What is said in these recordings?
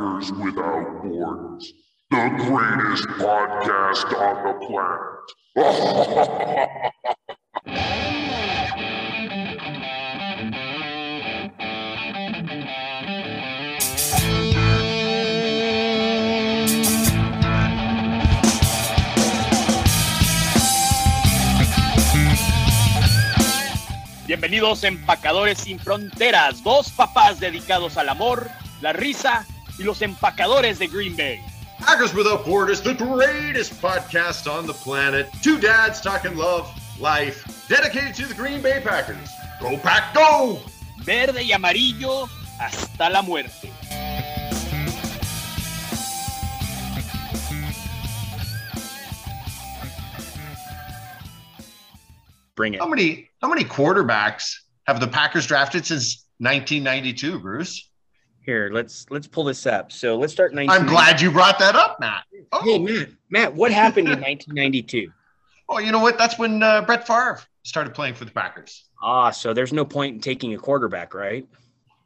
Packers Without Borders, the greatest podcast on the planet. Bienvenidos empacadores sin fronteras, dos papás dedicados al amor, la risa y los empacadores de Green Bay. Packers Without Borders, the greatest podcast on the planet. Two dads talking love, life, dedicated to the Green Bay Packers. Go Pack, go! Verde y amarillo hasta la muerte. Bring it. How many how many quarterbacks have the Packers drafted since 1992, Bruce? Here, let's let's pull this up. So let's start. 19- I'm glad you brought that up, Matt. Oh, Hey, Matt, Matt, what happened in 1992? oh you know what? That's when uh, Brett Favre started playing for the Packers. Ah, so there's no point in taking a quarterback, right?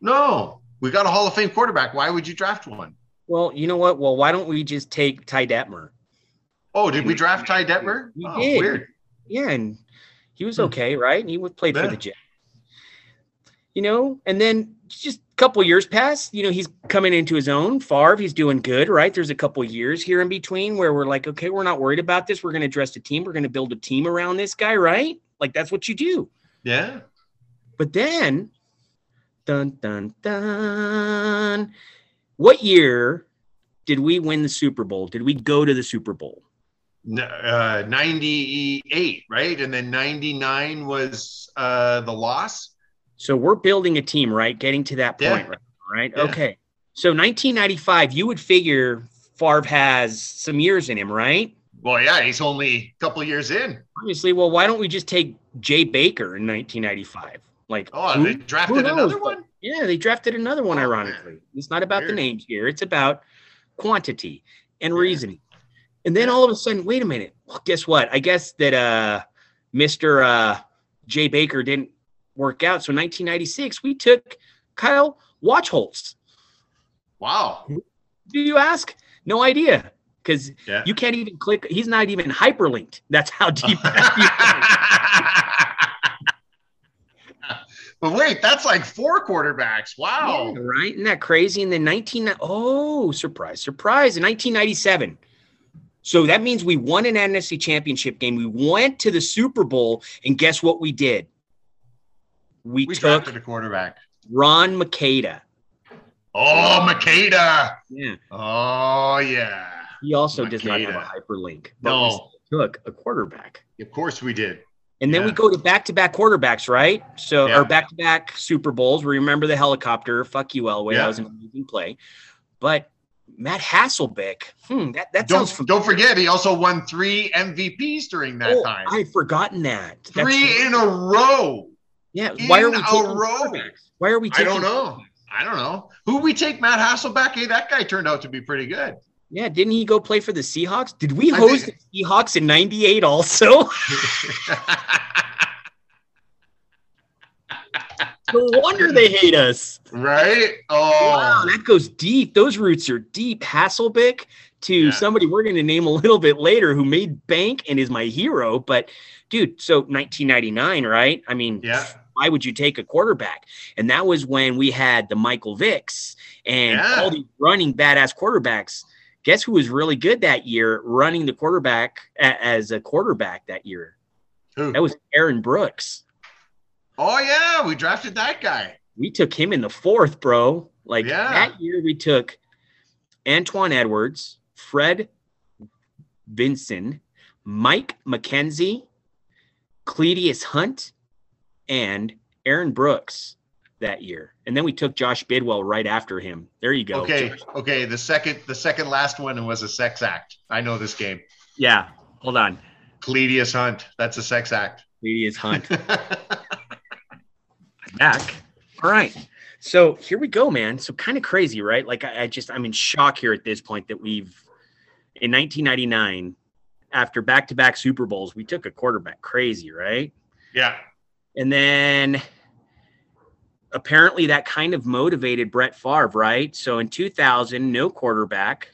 No, we got a Hall of Fame quarterback. Why would you draft one? Well, you know what? Well, why don't we just take Ty Detmer? Oh, did we draft Ty Detmer? We Oh, did. weird. Yeah, and he was Hmm. okay, right? And he would played for the Jets. You know, and then just a couple years pass. You know, he's coming into his own. Favre, he's doing good, right? There's a couple years here in between where we're like, okay, we're not worried about this. We're going to dress the team. We're going to build a team around this guy, right? Like that's what you do. Yeah. But then, dun dun dun. What year did we win the Super Bowl? Did we go to the Super Bowl? Uh, 98, right? And then 99 was uh, the loss. So we're building a team, right? Getting to that Yeah. point, right? right? Yeah. Okay. So 1995, you would figure Favre has some years in him, right? Well, yeah, he's only a couple years in. Obviously, well, why don't we just take Jay Barker in 1995? Like, Oh, who- they drafted another one? Yeah, they drafted another one, Oh, ironically. It's not about the Weird. names here, it's about quantity and Yeah. reasoning. And then all of a sudden, wait a minute. Well, guess what? I guess that uh Mr. Uh Jay Barker didn't work out. So 1996, we took Kyle Wachholtz. Wow. Do you ask? No idea. Because Yeah. you can't even click, he's not even hyperlinked. That's how deep but wait, that's like four quarterbacks. Wow. Yeah, right? Isn't that crazy? And then 19 oh, surprise, surprise, in 1997. So that means we won an NFC championship game. We went to the Super Bowl, and guess what we did? We, We took drafted a quarterback. Ron McAda. Oh, McAda. Yeah. Oh, yeah. He also does not have a hyperlink. but No. we took a quarterback. Of course we did. And then we go to back-to-back quarterbacks, right? So Yeah. or back-to-back Super Bowls. We remember the helicopter. Fuck you, Elway. Yeah. That was an amazing play. But Matt Hasselbeck, hmm, that, that Don't, sounds don't forget, he also won three MVPs during that Oh, time. I've forgotten that. Three right. in a row. Yeah. Why are we taking quarterbacks? Why are we I don't know. I don't know. Who we take Matt Hasselbeck? Hey, that guy turned out to be pretty good. Yeah, didn't he go play for the Seahawks? Did we host think- the Seahawks in '98 also? no wonder they hate us. right? Oh, Wow, that goes deep. Those roots are deep. Hasselbeck to Yeah. somebody we're going to name a little bit later who made bank and is my hero. But dude, so 1999, right? I mean, yeah. Why would you take a quarterback? And that was when we had the Michael Vicks and Yeah. all these running badass quarterbacks. Guess who was really good that year running the quarterback as a quarterback that year? Who? That was Aaron Brooks. Oh, yeah. We drafted that guy. We took him in the fourth, bro. Like Yeah. that year, we took Antuan Edwards, Fred Vinson, Mike McKenzie, Cletidus Hunt, and Aaron Brooks that year. And then we took Josh Bidwell right after him. There you go. Okay. Josh. Okay. The second, the second last one was a sex act. I know this game. Yeah. Hold on. Cletidus Hunt. That's a sex act. Cletidus Hunt back. All right. So here we go, man. So kind of crazy, right? Like I, I just I'm in shock here at this point that we've in 1999, after back-to-back Super Bowls, we took a quarterback. Crazy, right? yeah. And then apparently that kind of motivated Brett Favre, right? So in 2000, no quarterback.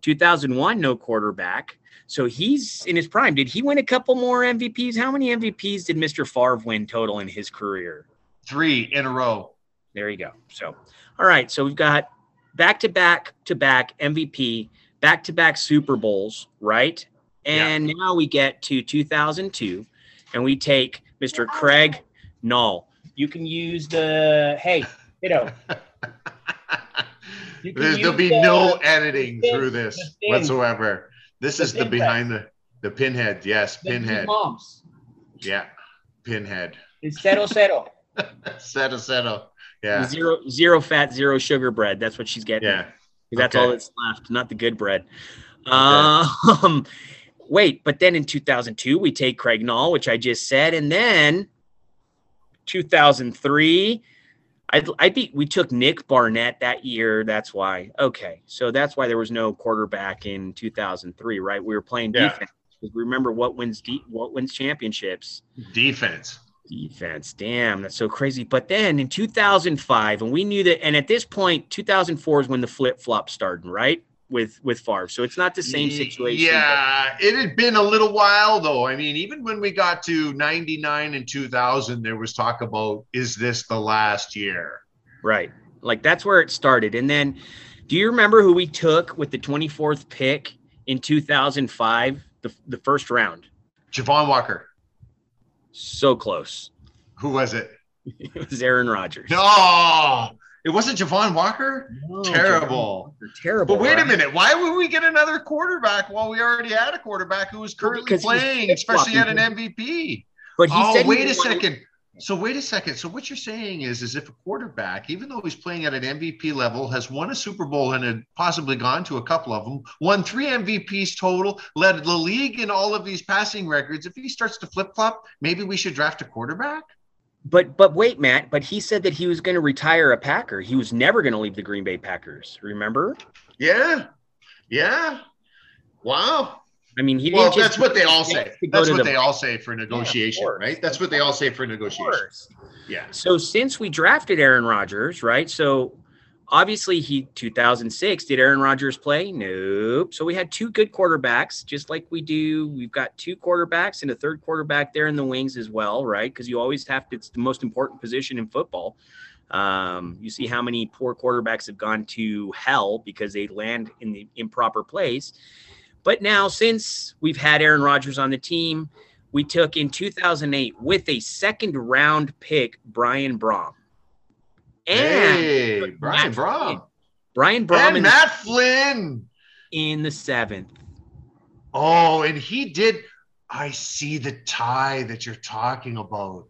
2001, no quarterback. So he's in his prime. Did he win a couple more MVPs? How many MVPs did Mr. Favre win total in his career? Three in a row. There you go. So, all right. So we've got back to back to back MVP, back to back Super Bowls, right? And now we get to 2002 and we take Mr. Craig Nall. You can use the, hey, kiddo. You There's, there'll be the- no editing through this whatsoever. This The is the behind the the pinhead. Yes, the pinhead. moms. Yeah, pinhead. It's zero zero. Settle, settle. Yeah, Zero zero fat, zero sugar bread. That's what she's getting. yeah. That's Okay. all that's left, not the good bread. Um, wait, but then in 2002, we take Craig Nall, which I just said, and then 2003, I, I beat. We took Nick Barnett that year. That's why. Okay, so that's why there was no quarterback in 2003, right? We were playing Yeah. defense. Remember what wins de- what wins championships? Defense. Defense. Damn, that's so crazy. But then in 2005, and we knew that, and at this point, 2004 is when the flip flop started, right? With with Favre. So it's not the same situation. Yeah, it had been a little while though. I mean, even when we got to 99 and 2000, there was talk about is this the last year? Right. Like that's where it started. And then do you remember who we took with the 24th pick in 2005? The, the first round. Javon Walker. So close. Who was it? It was Aaron Rodgers. No, it wasn't Javon Walker. No, Terrible. Terrible. But wait a minute. Why would we get another quarterback while we already had a quarterback who was currently because playing, especially at an. MVP? But he oh, said wait a second. So wait a second. So what you're saying is, is if a quarterback, even though he's playing at an MVP level, has won a Super Bowl and had possibly gone to a couple of them, won three MVPs total, led the league in all of these passing records. If he starts to flip flop, maybe we should draft a quarterback. But but wait, Matt. But he said that he was going to retire a Packer. He was never going to leave the Green Bay Packers. Remember? Yeah, yeah. Wow. I mean, he didn't. Well, that's what they all say. has to go That's what the- they all say for negotiation, course. right? That's what they all say for negotiation. Yeah. So since we drafted Aaron Rodgers, right? So obviously he 2006 did Aaron Rodgers play? Nope. So we had two good quarterbacks, just like we do. We've got two quarterbacks and a third quarterback there in the wings as well, right? Because you always have to. It's the most important position in football. Um, you see how many poor quarterbacks have gone to hell because they land in the improper place. But now, since we've had Aaron Rodgers on the team, we took in 2008 with a second round pick, Brian Brohm. And hey, Matt Brian Flynn. Brohm. Brian Brohm And Matt Flynn. in the seventh. Oh, and he did. I see the tie that you're talking about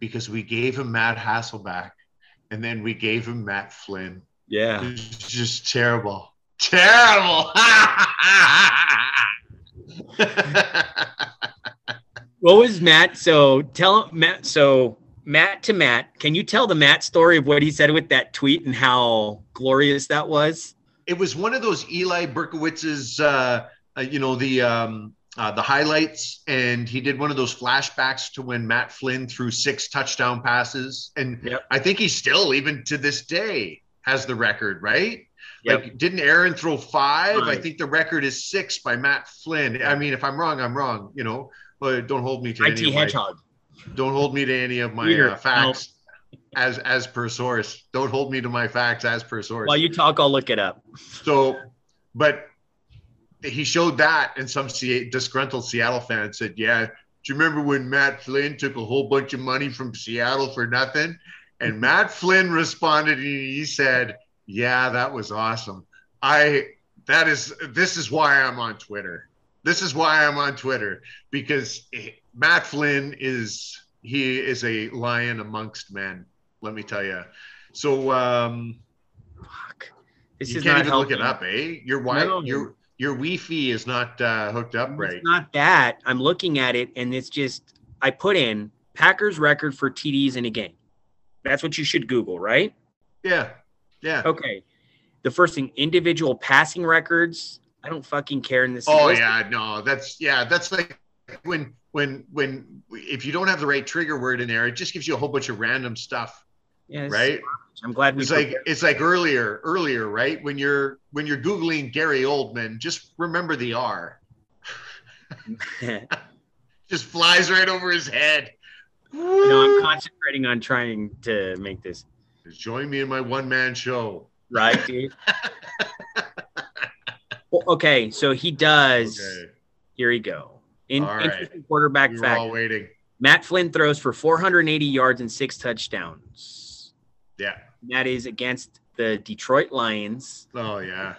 because we gave him Matt Hasselbeck and then we gave him Matt Flynn. Yeah. It's just terrible. Terrible. What was Matt? So tell Matt. So Matt to Matt, can you tell the Matt story of what he said with that tweet and how glorious that was? it was one of those Eli Berkowitz's, uh, uh, you know, the um, uh, the highlights, and he did one of those flashbacks to when Matt Flynn threw six touchdown passes, and Yep. I think he still, even to this day, has the record, right? Yep. Like, didn't Aaron throw five? I think the record is six by Matt Flynn. I mean, if I'm wrong, I'm wrong. You know, but don't hold me to IT any Hedgehog. Don't hold me to any of my uh, facts as as per source. Don't hold me to my facts as per source. While you talk, I'll look it up. So, but he showed that, and some Se- disgruntled Seattle fans said, "Yeah, do you remember when Matt Flynn took a whole bunch of money from Seattle for nothing?" And Matt Flynn responded, and he said, "Yeah, that was awesome. I that is this is why I'm on Twitter. This is why I'm on Twitter because eh, Matt Flynn is he is a lion amongst men. Let me tell you. So." um Fuck. This you is can't not even look it up, eh? Your wi- No. your your Wi-Fi is not uh, hooked up right. It's not that. I'm looking at it and it's just I put in Packers record for TDs in a game. That's what you should Google, right? Yeah, yeah. Okay. The first thing, individual passing records. I don't fucking care in this. Oh yeah, no, that's yeah, that's like when when when if you don't have the right trigger word in there, it just gives you a whole bunch of random stuff. Yes. right? I'm glad we It's like it's like earlier, earlier, right? When you're when you're googling Gary Oldman, just remember the R. Just flies right over his head. you know, I'm concentrating on trying to make this Join me in my one man show. right, dude. Well, okay, so he does. Okay, Here we go. In right. interesting quarterback we fact. all waiting. Matt Flynn throws for 480 yards and six touchdowns. Yeah. That is against the Detroit Lions. Oh yeah.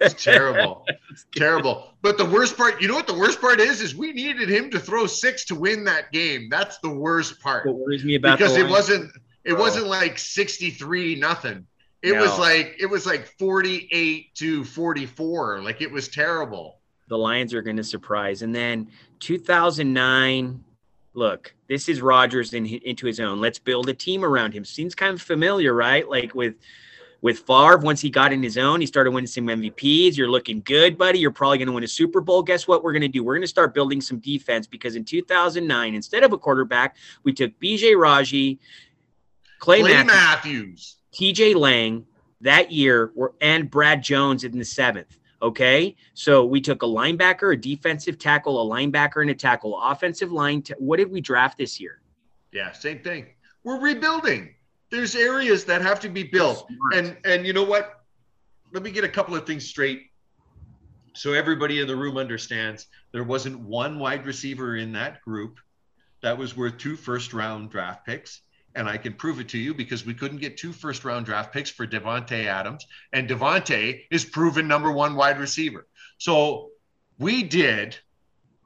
It's terrible. it's terrible. But the worst part, you know what the worst part is? Is we needed him to throw six to win that game. That's the worst part. What worries me about because it wasn't it Oh. wasn't like 63 nothing. It was like it was like 48 to 44. Like it was terrible. The Lions are going to surprise. And then 2009, look, this is Rodgers in, into his own. Let's build a team around him. Seems kind of familiar, right? Like with with Favre, once he got in his own, he started winning some MVPs. You're looking good, buddy. You're probably going to win a Super Bowl. Guess what? We're going to do? We're going to start building some defense because in 2009, instead of a quarterback, we took BJ Raji, Clay, Clay Matthews, Matthews. TJ Lang that year were and Brad Jones in the seventh. Okay. So we took a linebacker, a defensive tackle, a linebacker, and a tackle, offensive line. T- what did we draft this year? Yeah, same thing. We're rebuilding. There's areas that have to be built. And and you know what? Let me get a couple of things straight. So everybody in the room understands there wasn't one wide receiver in that group that was worth two first round draft picks. And I can prove it to you because we couldn't get two first round draft picks for Davante Adams. And Davante is proven number one wide receiver. So we did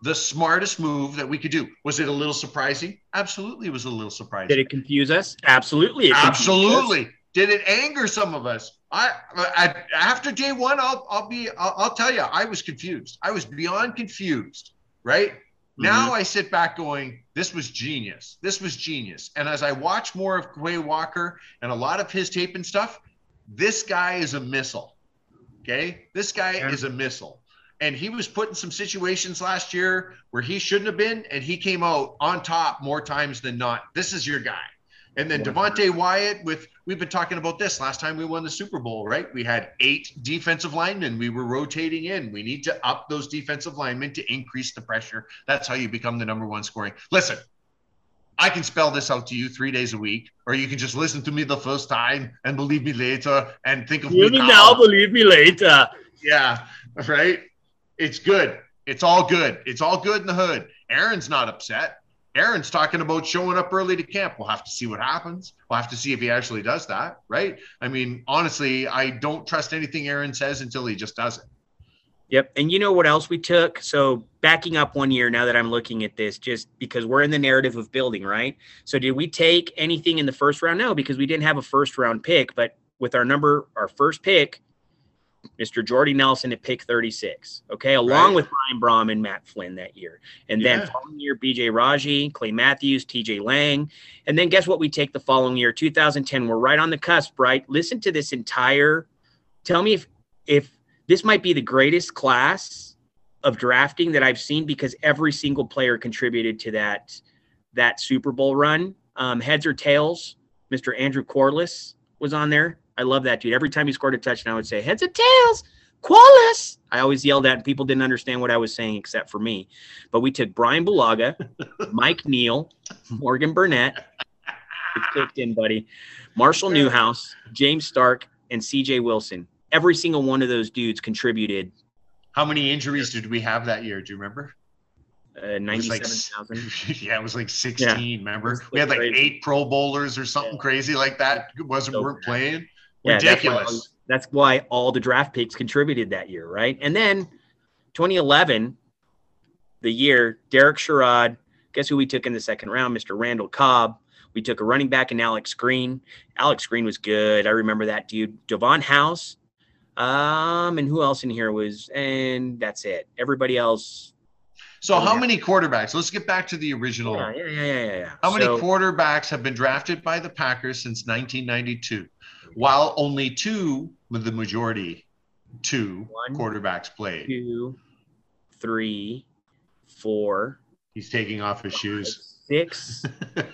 the smartest move that we could do. Was it a little surprising? Absolutely, it was a little surprising. Did it confuse us? Absolutely. confused us. Absolutely. Did it anger some of us? I, I after day one, I'll I'll be I'll, I'll tell you, I was confused. I was beyond confused. Right now, mm-hmm. I sit back going, this was genius. This was genius. And as I watch more of Quay Walker and a lot of his tape and stuff, this guy is a missile. Okay, this guy Yeah. is a missile. And he was put in some situations last year where he shouldn't have been, and he came out on top more times than not. This is your guy. And then Yeah. Devonte Wyatt with we've been talking about this last time we won the Super Bowl, right? We had eight defensive linemen. We were rotating in. We need to up those defensive linemen to increase the pressure. That's how you become the number one scoring. Listen, I can spell this out to you three days a week, or you can just listen to me the first time and believe me later and think of Hear me me now. now, believe me later. Yeah, right. It's good. It's all good. It's all good in the hood. Aaron's not upset. Aaron's talking about showing up early to camp. We'll have to see what happens. We'll have to see if he actually does that, right? I mean, honestly, I don't trust anything Aaron says until he just does it. Yep. And you know what else we took? So backing up one year now that I'm looking at this, just because we're in the narrative of building, right? So did we take anything in the first round? No, because we didn't have a first round pick. But with our number, our first pick, Mr. Jordy Nelson at pick 36. Okay. Along Right. with Ryan Brohm and Matt Flynn that year. And then following year, BJ Raji, Clay Matthews, TJ Lang. And then guess what we take the following year, 2010. We're right on the cusp, right? Listen to this entire tell me if if this might be the greatest class of drafting that I've seen because every single player contributed to that that Super Bowl run. Um, heads or tails, Mr. Andrew Quarless was on there. I love that dude. Every time he scored a touchdown, I would say heads or tails, Quarless. I always yelled at, and people didn't understand what I was saying except for me. But we took Brian Bulaga, Mike Neal, Morgan Burnett. Kicked in, buddy. Marshall Newhouse, James Stark, and CJ Wilson. Every single one of those dudes contributed How many injuries did we have that year? Do you remember? uh, It was like- 97,000. yeah, it was like 16, remember? It's We had like crazy. eight pro bowlers or something Yeah. crazy like that. Wasn't So weren't bad. playing. Yeah, that's why- That's why, all the draft picks contributed that year, right? And then 2011, the year, Derek Sherrod, guess who we took in the second round? Mr. Randall Cobb. We took a running back in Alex Green. Alex Green was good. I remember that dude. Davon House. Um, and who else in here was, and that's it. Everybody else. So Oh, how yeah. many quarterbacks? Let's get back to the original. Yeah, yeah, yeah, yeah, yeah. How many quarterbacks have been drafted by the Packers since 1992? While only two, with the majority, two One, quarterbacks played. two, three, four, He's taking off his shoes. six,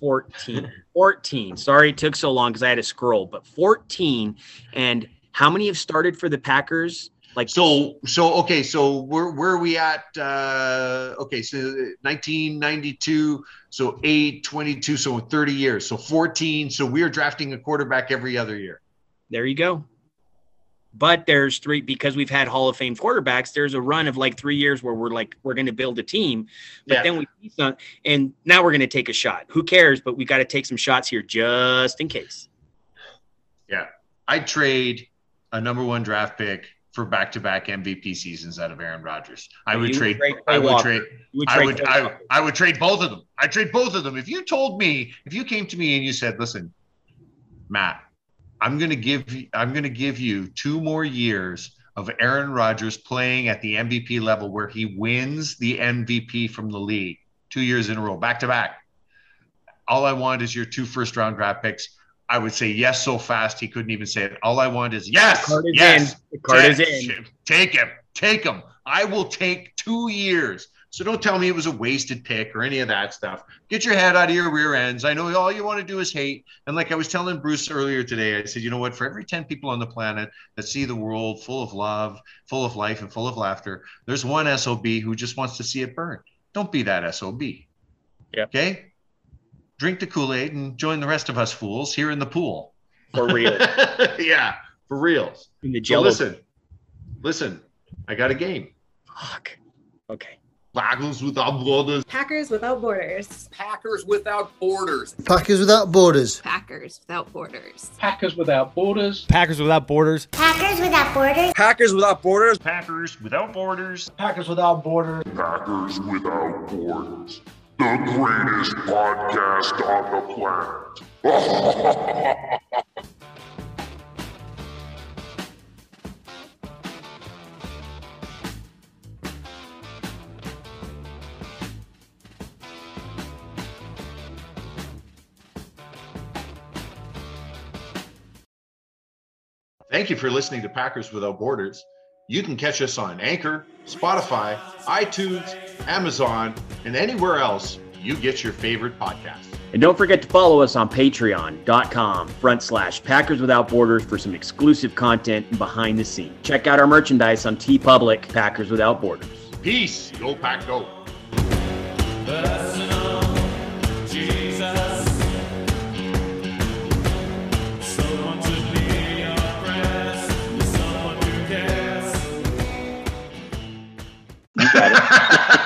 14. 14. Sorry it took so long because I had to scroll, but 14. And how many have started for the Packers? Like So so okay, so where where are we at? Uh okay, so 1992, so 8, 22, so 30 years. So 14. So we're drafting a quarterback every other year. there you go. But there's three because we've had Hall of Fame quarterbacks. There's a run of like three years where we're like we're going to build a team, but Yeah. then we see some, and now we're going to take a shot. Who cares? But we got to take some shots here just in case. Yeah, I'd trade a number one draft pick for back-to-back MVP seasons out of Aaron Rodgers. I would trade I would trade I trade would Clay I, Walker. I would trade both of them. I'd trade both of them. If you told me, if you came to me and you said, listen, Matt, I'm gonna give you I'm gonna give you two more years of Aaron Rodgers playing at the MVP level where he wins the MVP from the league two years in a row, back to back. All I want is your two first round draft picks. I would say yes so fast he couldn't even say it. All I want is yes, Card is yes. in. The card is Take- in. Take him. Take him. I will take two years. So don't tell me it was a wasted pick or any of that stuff. Get your head out of your rear ends. I know all you want to do is hate. And like I was telling Bruce earlier today, I said, you know what? For every 10 people on the planet that see the world full of love, full of life, and full of laughter, there's one SOB who just wants to see it burn. Don't be that SOB. Yeah. Okay? Drink the Kool Aid and join the rest of us fools here in the pool. For real. yeah, for reals. In the So jello. listen, listen, I got a game. Fuck. Okay. Bagels without borders. Packers without borders. Packers without borders. Packers without borders. Packers without borders. Packers without borders. Packers without borders. Packers without borders. Packers without borders. Packers without borders. Packers without borders. Packers without borders. The greatest podcast on the planet. Thank you for listening to Packers Without Borders. You can catch us on Anchor, Spotify, iTunes, Amazon, and anywhere else you get your favorite podcast. And don't forget to follow us on patreon.com front slash Packers Without Borders for some exclusive content and behind the scenes. Check out our merchandise on TeePublic Packers Without Borders. Peace. Go Pack Go.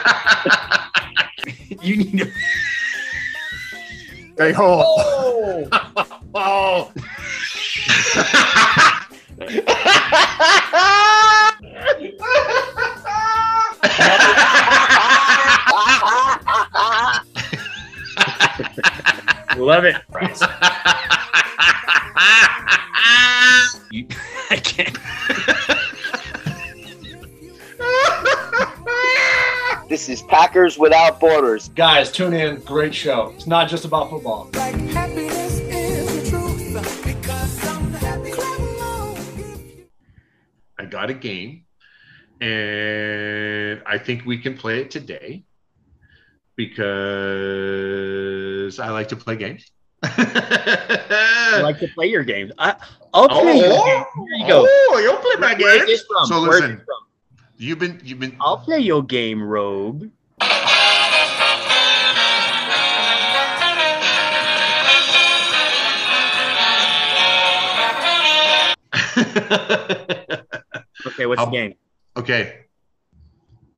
You need to Hey ho. oh. love it. Packers Without Borders. Guys, tune in. Great show. It's not just about football. I got a game, and I think we can play it today because I like to play games. I like to play your games. I, I'll oh, play your Oh, game. Here you go. Oh, you'll play my Where's games. this from? So Where's listen, you've been you've been I'll play your game, Rogue. Okay, what's I'll- the game? okay.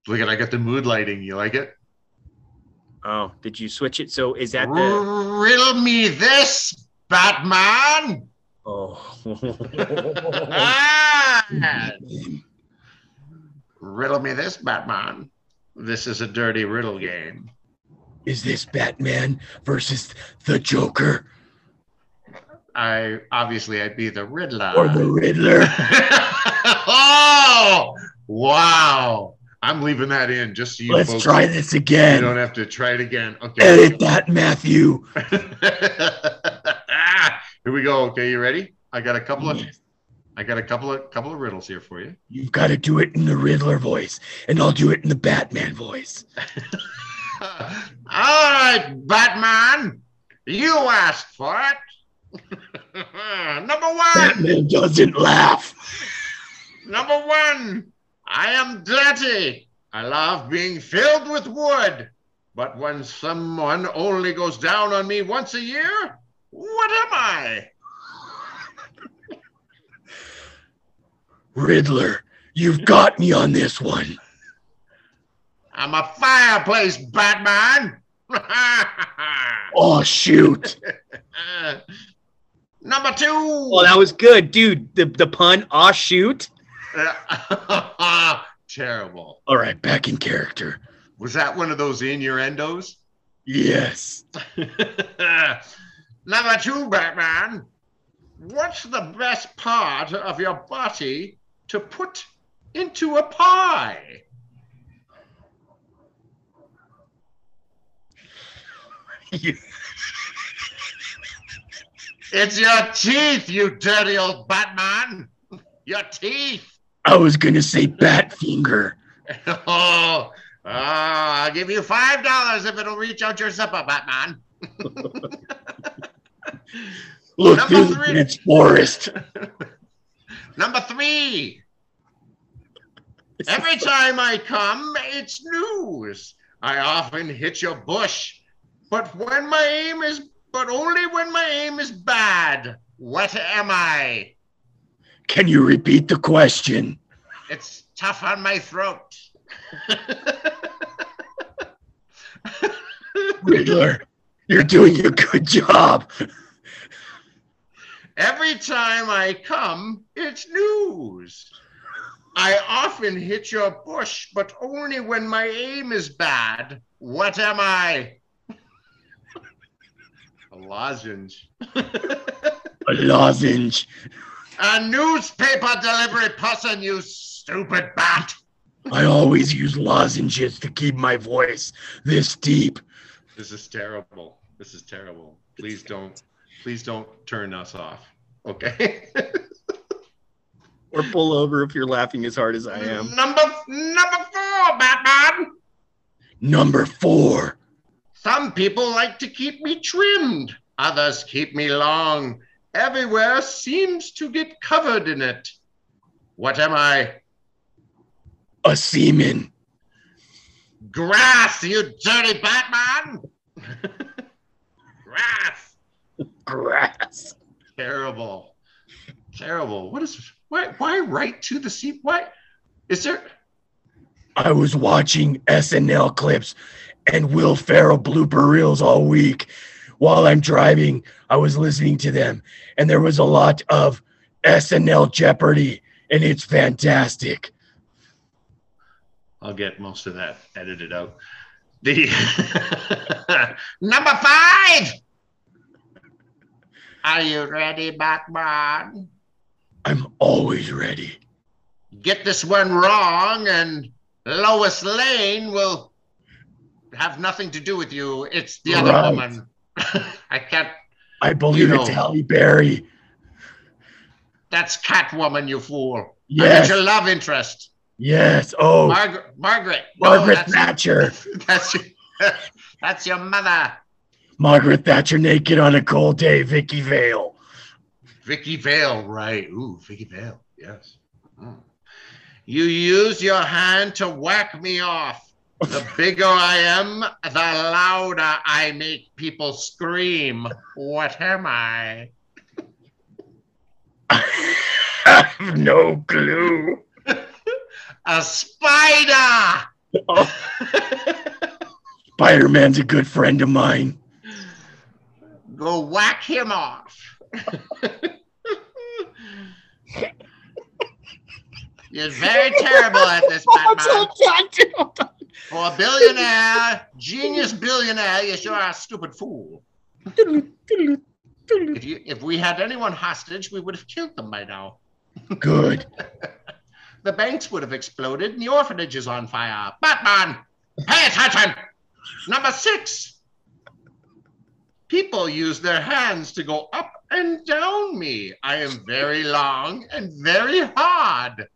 Look at I got the mood lighting. You like it? Oh, did you switch it? So is that the? Riddle me this, Batman. Oh, Ah! Riddle me this, Batman. This is a dirty riddle game. is this Batman versus the Joker I obviously I'd be the Riddler. or the Riddler? oh wow! I'm leaving that in just so you Let's folks, try this again. You don't have to try it again. Okay. Edit that, Matthew. here we go. Okay, you ready? I got a couple of I got a couple of couple of riddles here for you. You've got to do it in the Riddler voice, and I'll do it in the Batman voice. All right, Batman. You asked for it. Number one. Batman doesn't laugh. Number one. I am dirty. I love being filled with wood. But when someone only goes down on me once a year, what am I? Riddler, you've got me on this one. I'm a fireplace, Batman. Oh shoot. Number two. Oh, that was good, dude. The the pun, aw shoot. Terrible. All right, back in character. Was that one of those innuendos? Yes. Number two, Batman. What's the best part of your body to put into a pie? It's your teeth, you dirty old Batman. Your teeth. I was gonna say Batfinger. Oh, oh, I'll give you five dollars if it'll reach out your zipper, Batman. Look Number through three. dense forest. Number three. Every time I come, it's news. I often hit your bush, but when my aim is, but only when my aim is bad. What am I? Can you repeat the question? It's tough on my throat. Riddler, you're doing a good job. Every time I come, it's news. I often hit your bush, but only when my aim is bad. What am I? A lozenge. A lozenge. A newspaper delivery person, you stupid bat. I always use lozenges to keep my voice this deep. This is terrible. This is terrible. Please don't, please don't turn us off. Okay. Or pull over if you're laughing as hard as I am. Number number four, Batman. Number four. Some people like to keep me trimmed. Others keep me long. Everywhere seems to get covered in it. What am I? A seaman. Grass, you dirty Batman! Grass. Grass. Terrible. Terrible. What is why why right to the sea? Why is there I was watching SNL clips and Will Ferrell blooper reels all week. While I'm driving, I was listening to them, and there was a lot of SNL Jeopardy, and it's fantastic. I'll get most of that edited out. The number five. Are you ready, Batman? I'm always ready. Get this one wrong, and Lois Lane will have nothing to do with you. It's the other Right. woman. I can't. I believe You it's know. Halle Berry. That's Catwoman, you fool. Yes. your love interest, Yes. Oh, Margaret. Margaret. No, Margaret that's, Thatcher. That's your, that's your mother, Margaret Thatcher naked on a cold day. Vicki Vale. Vicki Vale. Right. Ooh, Vicki Vale. Yes. Mm. You use your hand to whack me off. The bigger I am, the louder I make people scream. What am I? I have no clue. A spider! Oh. Spider Man's a good friend of mine. Go whack him off. You're very terrible at this, Batman. For a billionaire, genius billionaire, yes, you're a stupid fool. If you if we had anyone hostage, we would have killed them by now. Good. The banks would have exploded and the orphanage is on fire. Batman, pay attention. Number six. People use their hands to go up and down me. I am very long and very hard.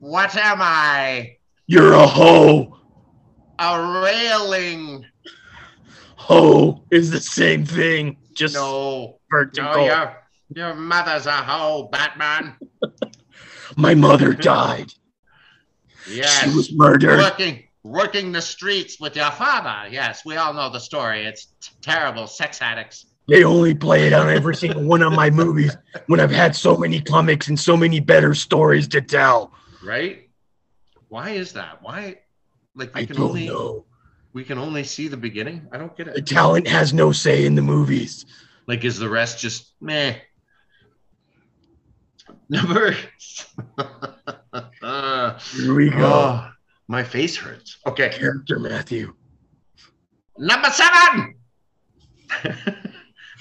What am I? You're a hoe. A railing. Hoe is the same thing. just No, vertical. no, your your mother's a hoe, Batman. My mother died. Yes, She was murdered. working working the streets with your father. Yes, we all know the story. It's t- terrible. Sex addicts. They only play it on every single one of my movies when I've had so many comics and so many better stories to tell. right? Why is that? Why? Like we I can don't only know. we can only see the beginning. I don't get The it. talent has no say in the movies. Like, is the rest just meh? Number. Here we go. oh, my face hurts. Okay, Character Matthew. number seven.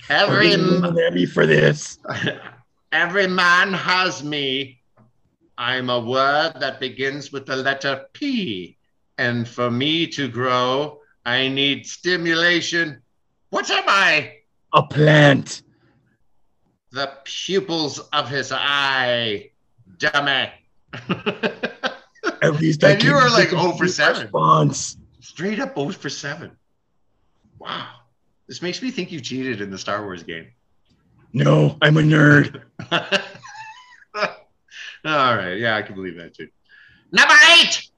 Every Every m- an Emmy for this. every man has me. I'm a word that begins with the letter P. And for me to grow, I need stimulation. What am I? A plant. The pupils of his eye. Dummy. At least I And you can were like 0 for 7. Response. Straight up 0 for 7. Wow. This makes me think you cheated in the Star Wars game. No, I'm a nerd. All right. Yeah, I can believe that too. Number eight.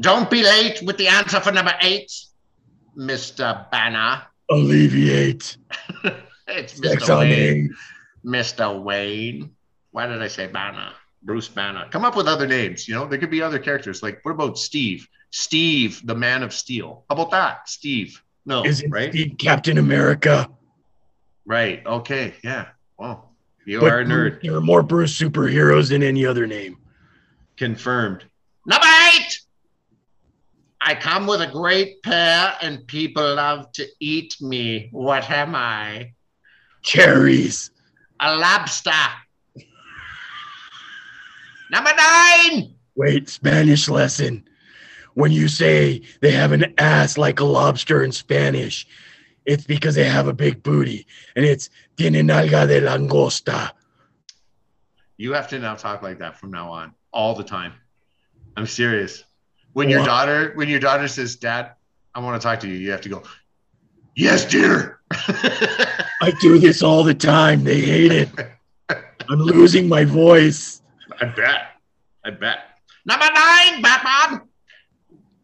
Don't be late with the answer for number eight, Mr. Banner. Alleviate. It's Sex Mr. Wayne. Mr. Wayne. Why did I say Banner? Bruce Banner. Come up with other names. You know, there could be other characters. Like, what about Steve? Steve, the Man of Steel. How about that? Steve. No, Isn't right? Steve Captain America? Right. Okay. Yeah. Well, you But are a nerd. There are more Bruce superheroes than any other name. Confirmed. Number eight. I come with a great pair, and people love to eat me. What am I? Cherries. A lobster. Number nine. Wait, Spanish lesson. When you say they have an ass like a lobster in Spanish, it's because they have a big booty, and it's tienen alga de langosta. You have to now talk like that from now on, all the time. I'm serious. When your daughter, when your daughter says, "Dad, I want to talk to you," you have to go, "Yes, dear." I do this all the time. They hate it. I'm losing my voice. I bet. I bet. Number nine, Batman.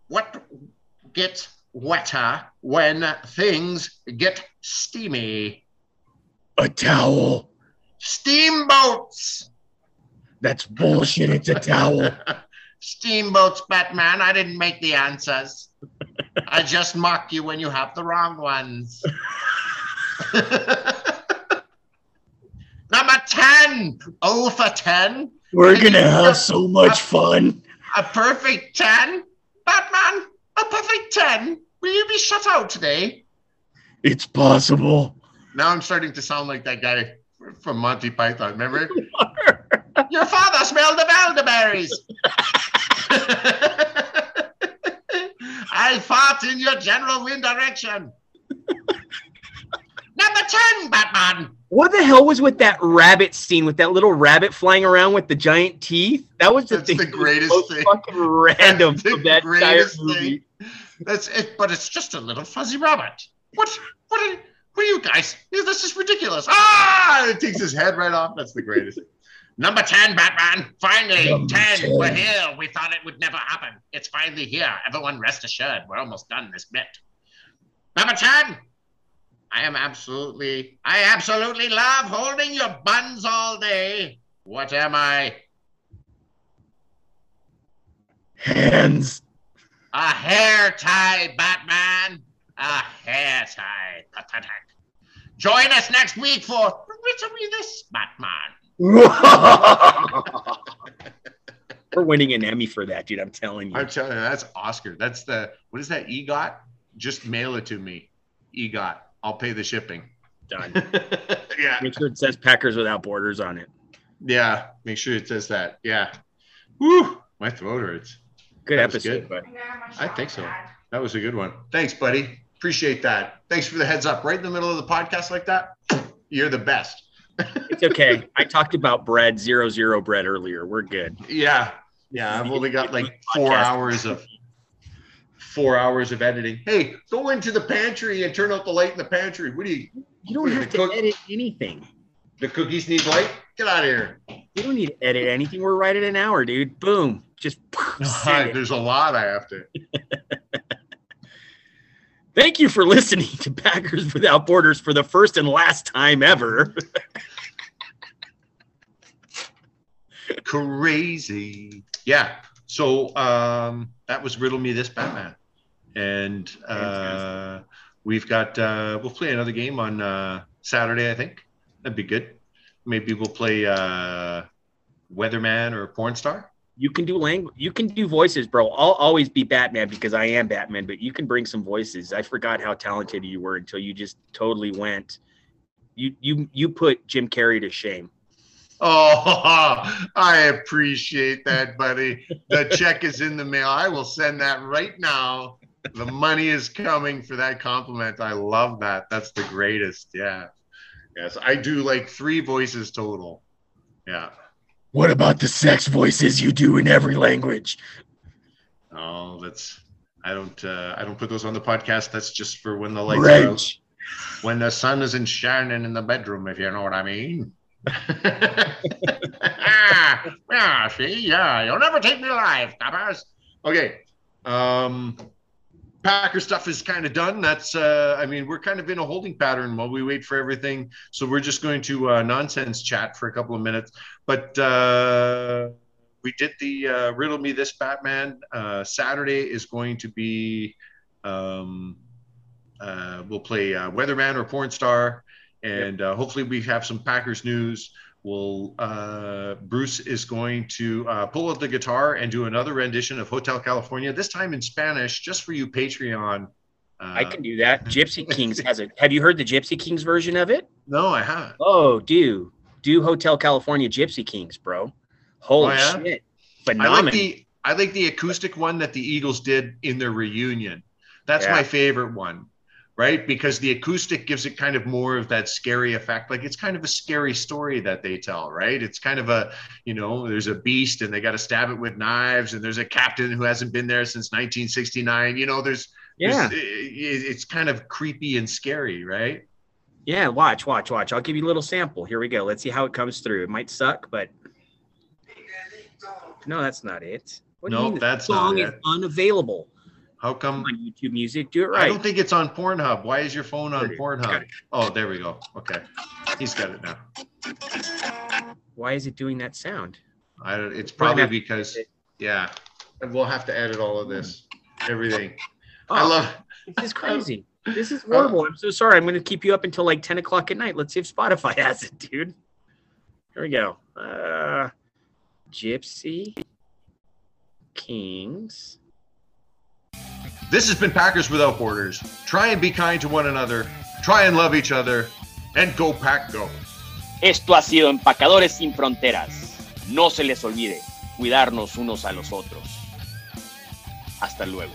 What gets wetter when things get steamy? A towel. Steamboats. That's bullshit. It's a towel. Steamboats, Batman. I didn't make the answers. I just mock you when you have the wrong ones. Number 10. Oh for 10. We're gonna have so much fun. A perfect 10? Batman, a perfect 10? Will you be shut out today? It's possible. Now I'm starting to sound like that guy from Monty Python. Remember? Your father smelled the elderberries. I fought in your general wind direction. Number 10, Batman. What the hell was with that rabbit scene with that little rabbit flying around with the giant teeth? That was the That's thing. the greatest most thing. Fucking random That's the that entire greatest movie. That's it, but it's just a little fuzzy rabbit. What? What are, what are you guys? This is ridiculous. Ah! It takes his head right off. That's the greatest. Number 10, Batman. Finally, Number 10. 10. We're here. We thought it would never happen. It's finally here. Everyone rest assured. We're almost done this bit. Number 10. I am absolutely, I absolutely love holding your buns all day. What am I? Hands. A hair tie, Batman. A hair tie. Pathetic. Join us next week for Riddle Me This, Batman. We're winning an Emmy for that, dude. I'm telling you. I'm telling you, that's Oscar. That's the, what is that, EGOT? Just mail it to me. EGOT. I'll pay the shipping. Done. yeah. Make sure it says Packers Without Borders on it. Yeah. Make sure it says that. Yeah. Woo. My throat hurts. Good That episode, good. but I think so. That was a good one. Thanks, buddy. Appreciate that. Thanks for the heads up. Right in the middle of the podcast like that, you're the best. It's okay. I talked about bread, zero zero bread earlier. We're good. Yeah. Yeah. I've only got like four hours of four hours of editing. Hey, go into the pantry and turn out the light in the pantry. What do you? You don't have to cook- edit anything. The cookies need light. Get out of here. You don't need to edit anything. We're right at an hour, dude. Boom. Just send it. There's a lot I have to. Thank you for listening to Packers Without Borders for the first and last time ever. Crazy. Yeah. So um, that was Riddle Me This Batman. And uh, we've got, uh, we'll play another game on uh, Saturday, I think. That'd be good. Maybe we'll play uh, Weatherman or Porn Star. You can do language. You can do voices, bro. I'll always be Batman because I am Batman. But you can bring some voices. I forgot how talented you were until you just totally went. You you you put Jim Carrey to shame. Oh, I appreciate that, buddy. The check is in the mail. I will send that right now. The money is coming for that compliment. I love that. That's the greatest. Yeah. Yes, I do like three voices total. Yeah. What about the sex voices you do in every language? Oh, that's I don't uh I don't put those on the podcast. That's just for when the lights are out. When the sun isn't shining in the bedroom, if you know what I mean. ah, yeah, see, yeah, you'll never take me alive, coppers. Okay. Um Packer stuff is kind of done. That's uh I mean, we're kind of in a holding pattern while we wait for everything. So we're just going to uh nonsense chat for a couple of minutes. But uh we did the uh, riddle me this batman uh, saturday is going to be um, uh, we'll play uh, weatherman or porn star and uh, hopefully we have some packers news we'll uh, bruce is going to uh, pull out the guitar and do another rendition of hotel california this time in spanish just for you patreon uh, I can do that. Gypsy Kings has it. Have you heard the Gypsy Kings version of it? no i haven't Oh, do do Hotel California Gypsy Kings, bro. Holy Oh, yeah? shit. I like the I like the acoustic one that the Eagles did in their reunion. That's Yeah. my favorite one, right? Because the acoustic gives it kind of more of that scary effect. Like it's kind of a scary story that they tell, right? It's kind of a, you know, there's a beast and they got to stab it with knives, and there's a captain who hasn't been there since 1969. You know, there's, yeah. there's it's kind of creepy and scary, right? Yeah, watch, watch, watch. I'll give you a little sample. Here we go. Let's see how it comes through. It might suck, but no, that's not it. What do you No, mean the that's song not is it. unavailable How come? on YouTube Music? Do it right. I don't think it's on Pornhub. Why is your phone on Pornhub? Oh, there we go. Okay, he's got it now. Why is it doing that sound? I don't, it's probably because, yeah, and we'll have to edit all of this, everything. I Oh, love, This is crazy. This is horrible. I'm so sorry. I'm going to keep you up until like 10 o'clock at night. Let's see if Spotify has it, dude. Here we go. Uh, Gypsy Kings. This has been Packers Without Borders. Try and be kind to one another, try and love each other, and go pack go. Esto ha sido Empacadores sin Fronteras. No se les olvide cuidarnos unos a los otros. Hasta luego.